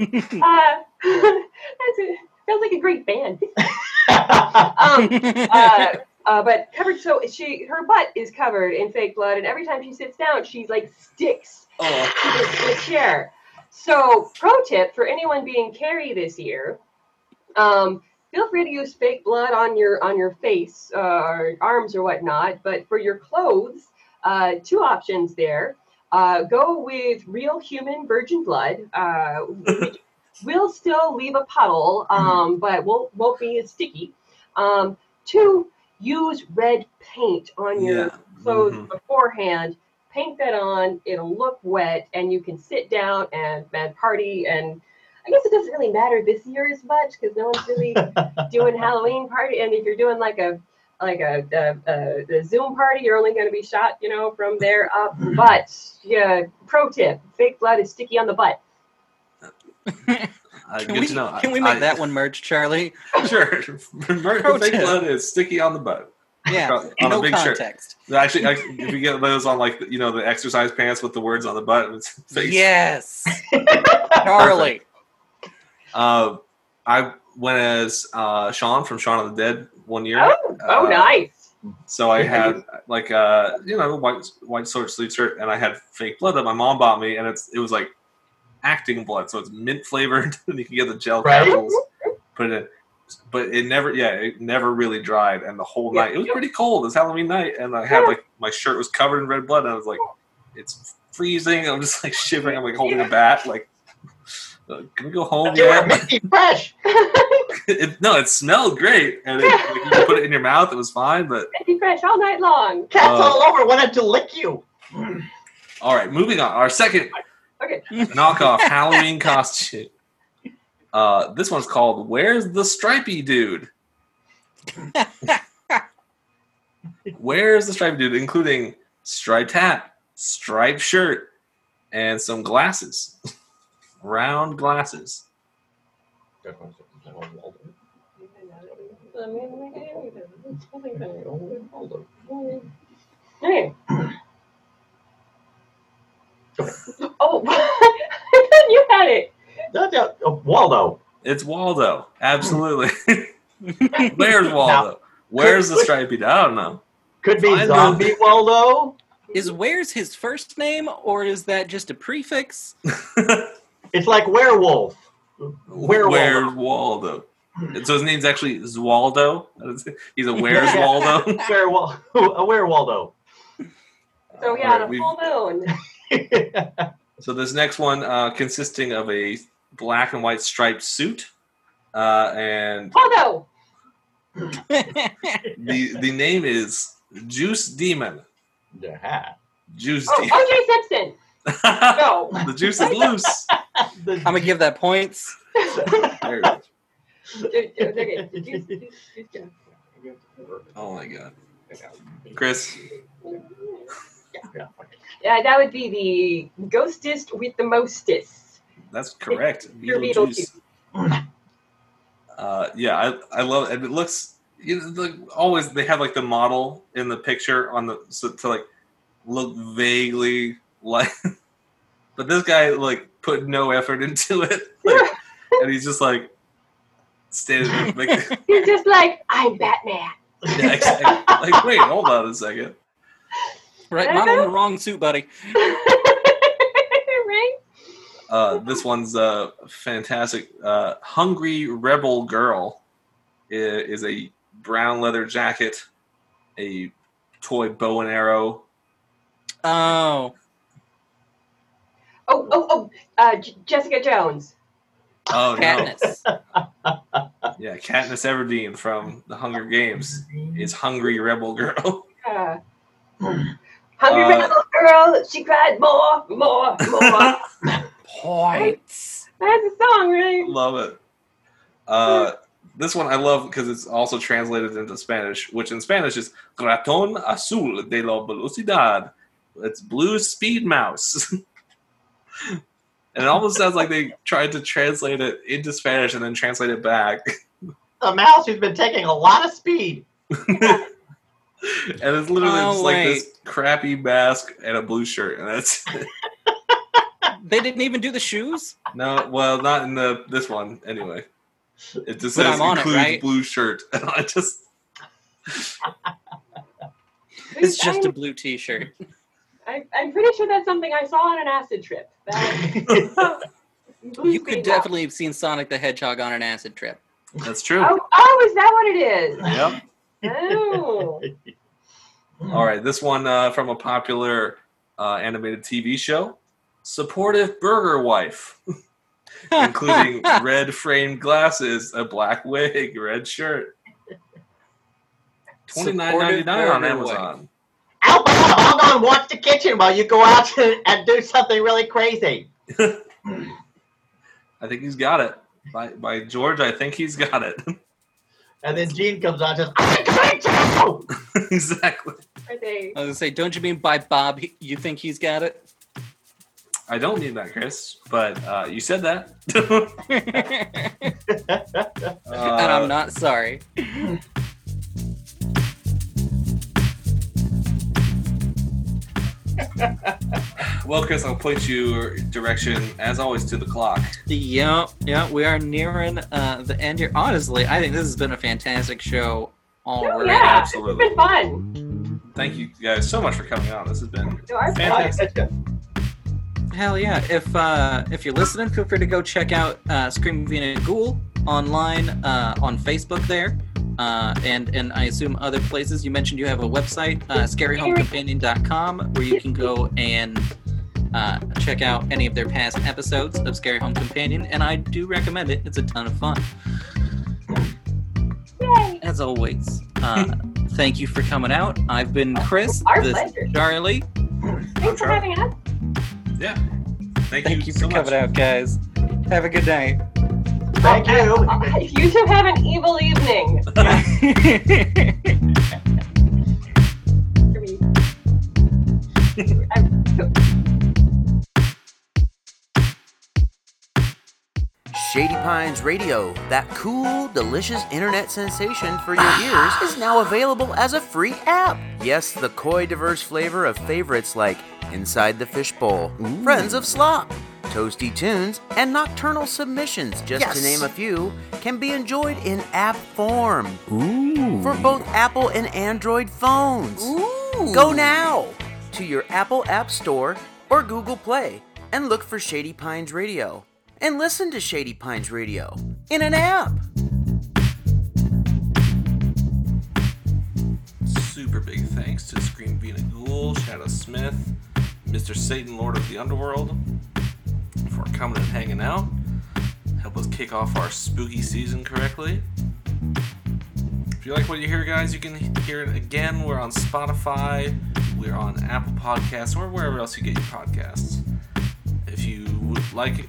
Uh, that's a, sounds like a great band. um, uh, Uh, but covered so she her butt is covered in fake blood, and every time she sits down, she's like sticks Oh, to the, the chair. So, pro tip for anyone being Carrie this year, um, feel free to use fake blood on your on your face uh, or arms or whatnot. But for your clothes, uh, two options there. Uh, go with real human virgin blood, uh, which will still leave a puddle, um, but won't won't be as sticky. Um, two, use red paint on your Yeah. clothes Mhm. beforehand. Paint that on; it'll look wet, and you can sit down and and party. And I guess it doesn't really matter this year as much because no one's really doing Halloween party. And if you're doing like a like a, a, a, a Zoom party, you're only going to be shot, you know, from there up. But yeah, pro tip: fake blood is sticky on the butt. uh, Can good we, to know. can we make I- that one merch, Charlie? Sure. Merch Pro with fake tip. blood is sticky on the butt. Yeah, On a no big shirt. context. Actually, I, if you get those on like you know the exercise pants with the words on the butt, it's face. Yes, Charlie. Uh, I went as uh, Sean from Shaun of the Dead one year. Oh, oh, Uh, nice. So I had like uh you know white white short sleeve shirt, and I had fake blood that my mom bought me, and it's it was like acting blood, so it's mint flavored, and you can get the gel Right. capsules, put it in. But it never, yeah, it never really dried, and the whole Yeah. night it was pretty cold. It's Halloween night, and I had like my shirt was covered in red blood, and I was like, it's freezing. I'm just like shivering. I'm like holding a bat, like. uh, Can we go home Yeah, were yet? minty fresh. it, no, it smelled great, and it, like, you could put it in your mouth. It was fine, but Be fresh all night long. Cats Uh, all over wanted to lick you. All right, moving on. Our second Okay. knockoff Halloween costume. Uh, this one's called "Where's the Stripey Dude?" Where's the Stripey Dude, including striped hat, striped shirt, and some glasses, round glasses. Hey. Oh, I thought you had it. That's a- oh, Waldo. It's Waldo. Absolutely. Where's Waldo? Where's the Stripey Dude? I don't know. Could be Find zombie Waldo. Is where's his first name, or is that just a prefix? It's like werewolf. Where Where's Waldo? So his name's actually Zwaldo. He's a Where's Waldo. Werewolf. A werewoldo. So yeah, on a full moon. So this next one, uh, consisting of a black and white striped suit, uh, and Waldo. the the name is Juice Demon. Yeah. Juice Oh, Demon. OJ Simpson. No. the juice is loose. I'm gonna give that points. Oh my god, Chris. Yeah, that would be the ghostest with the mostest. That's correct. Your Beetlejuice. Uh, yeah, I, I love it. It looks you know, like always they have like the model in the picture on the so to like look vaguely like, but this guy like put no effort into it, like, and he's just like standing there, like, He's just like, I'm Batman. yeah, exactly. like wait, hold on a second. Right, not in the wrong suit, buddy. Right? Uh, this one's uh, fantastic. Uh, Hungry Rebel Girl i- is a brown leather jacket, a toy bow and arrow. Oh, Oh, oh, oh, uh, J- Jessica Jones. Oh no! Yeah, Katniss Everdeen from the Hunger Games is Hungry Rebel Girl. Uh, Hungry Uh, Rebel Girl, she cried more, more, more. Points. That's a song, right? love it. Uh, this one I love because it's also translated into Spanish, which in Spanish is Ratón Azul de la Velocidad. It's blue speed mouse. and it almost sounds like they tried to translate it into Spanish and then translate it back. A mouse who's been taking a lot of speed. and it's literally Oh, just like wait. this crappy mask and a blue shirt, and that's They didn't even do the shoes. no. Well, not in the this one anyway. It just But says I'm on it, includes right? blue shirt, and I just It's just a I'm, blue T-shirt. I, I'm pretty sure that's something I saw on an acid trip. That- You could Space definitely have seen Sonic the Hedgehog on an acid trip. That's true. Oh, oh, is that what it is? Yep. Oh. All right, this one uh, from a popular uh, animated TV show, supportive burger wife, including red framed glasses, a black wig, red shirt. Twenty nine ninety nine on Supportive burger Amazon. Alpha, hold on, watch the kitchen while you go out and, and do something really crazy. I think he's got it. By by George, I think he's got it. And then Gene comes on and says, I'm going to! exactly. Are they? I was gonna say, don't you mean by Bob? he- You think he's got it? I don't need that, Chris, but uh, you said that. and Uh, I'm not sorry. well, Chris, I'll point you direction as always to the clock. Yeah, yeah, we are nearing uh, the end here. Honestly, I think this has been a fantastic show Oh, already. yeah, absolutely. it's been fun. Thank you guys so much for coming on. This has been So our fantastic. Hell yeah! If uh, if you're listening, feel free to go check out uh, Scream Vina Ghoul online uh, on Facebook there, uh, and and I assume other places. You mentioned you have a website, uh, ScaryHomeCompanion.com, where you can go and uh, check out any of their past episodes of Scary Home Companion, and I do recommend it. It's a ton of fun. Yay. As always, uh, thank you for coming out. I've been Chris. Our this is pleasure. Charlie. Thanks for having us. Yeah. Thank, Thank you so for much. coming out, guys. Have a good night. Thank you. Uh, you two have an evil evening. Shady Pines Radio, that cool, delicious internet sensation for your ears, is now available as a free app. Yes, the coy, diverse flavor of favorites like Inside the Fishbowl, Friends of Slop, Toasty Tunes, and Nocturnal Submissions, just to name a few, can be enjoyed in app form Ooh. for both Apple and Android phones. Ooh. Go now to your Apple App Store or Google Play and look for Shady Pines Radio and listen to Shady Pines Radio in an app. Super big thanks to Scream Vina Ghoul, Shadow Smith, Mr. Satan, Lord of the Underworld, for coming and hanging out. Help us kick off our spooky season correctly. If you like what you hear, guys, you can hear it again. We're on Spotify, we're on Apple Podcasts, or wherever else you get your podcasts. If you would like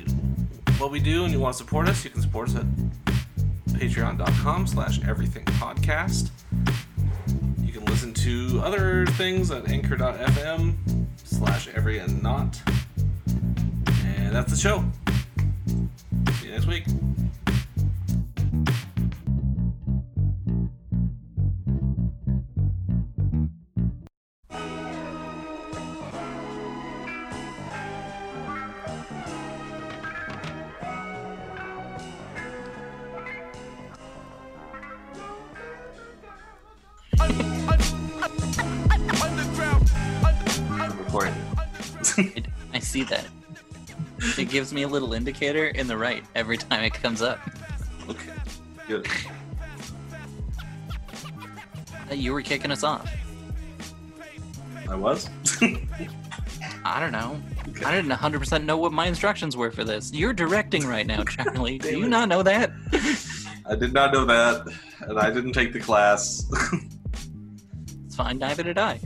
what we do and you want to support us, you can support us at patreon.com slash everythingpodcast. You can listen to other things at anchor.fm slash every and not. And that's the show. See you next week. I, I see that. It gives me a little indicator in the right every time it comes up. Okay. Good. You were kicking us off. I was? I don't know. I didn't 100% know what my instructions were for this. You're directing right now, Charlie. Do you not know that? I did not know that, and I didn't take the class. It's fine, neither did I.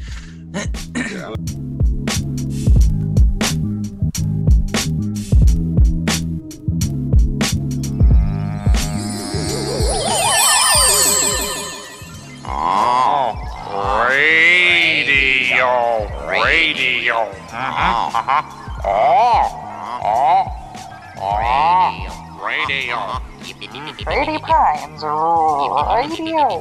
Uh-huh. Oh, oh, oh, radio. Brady Pines Radio.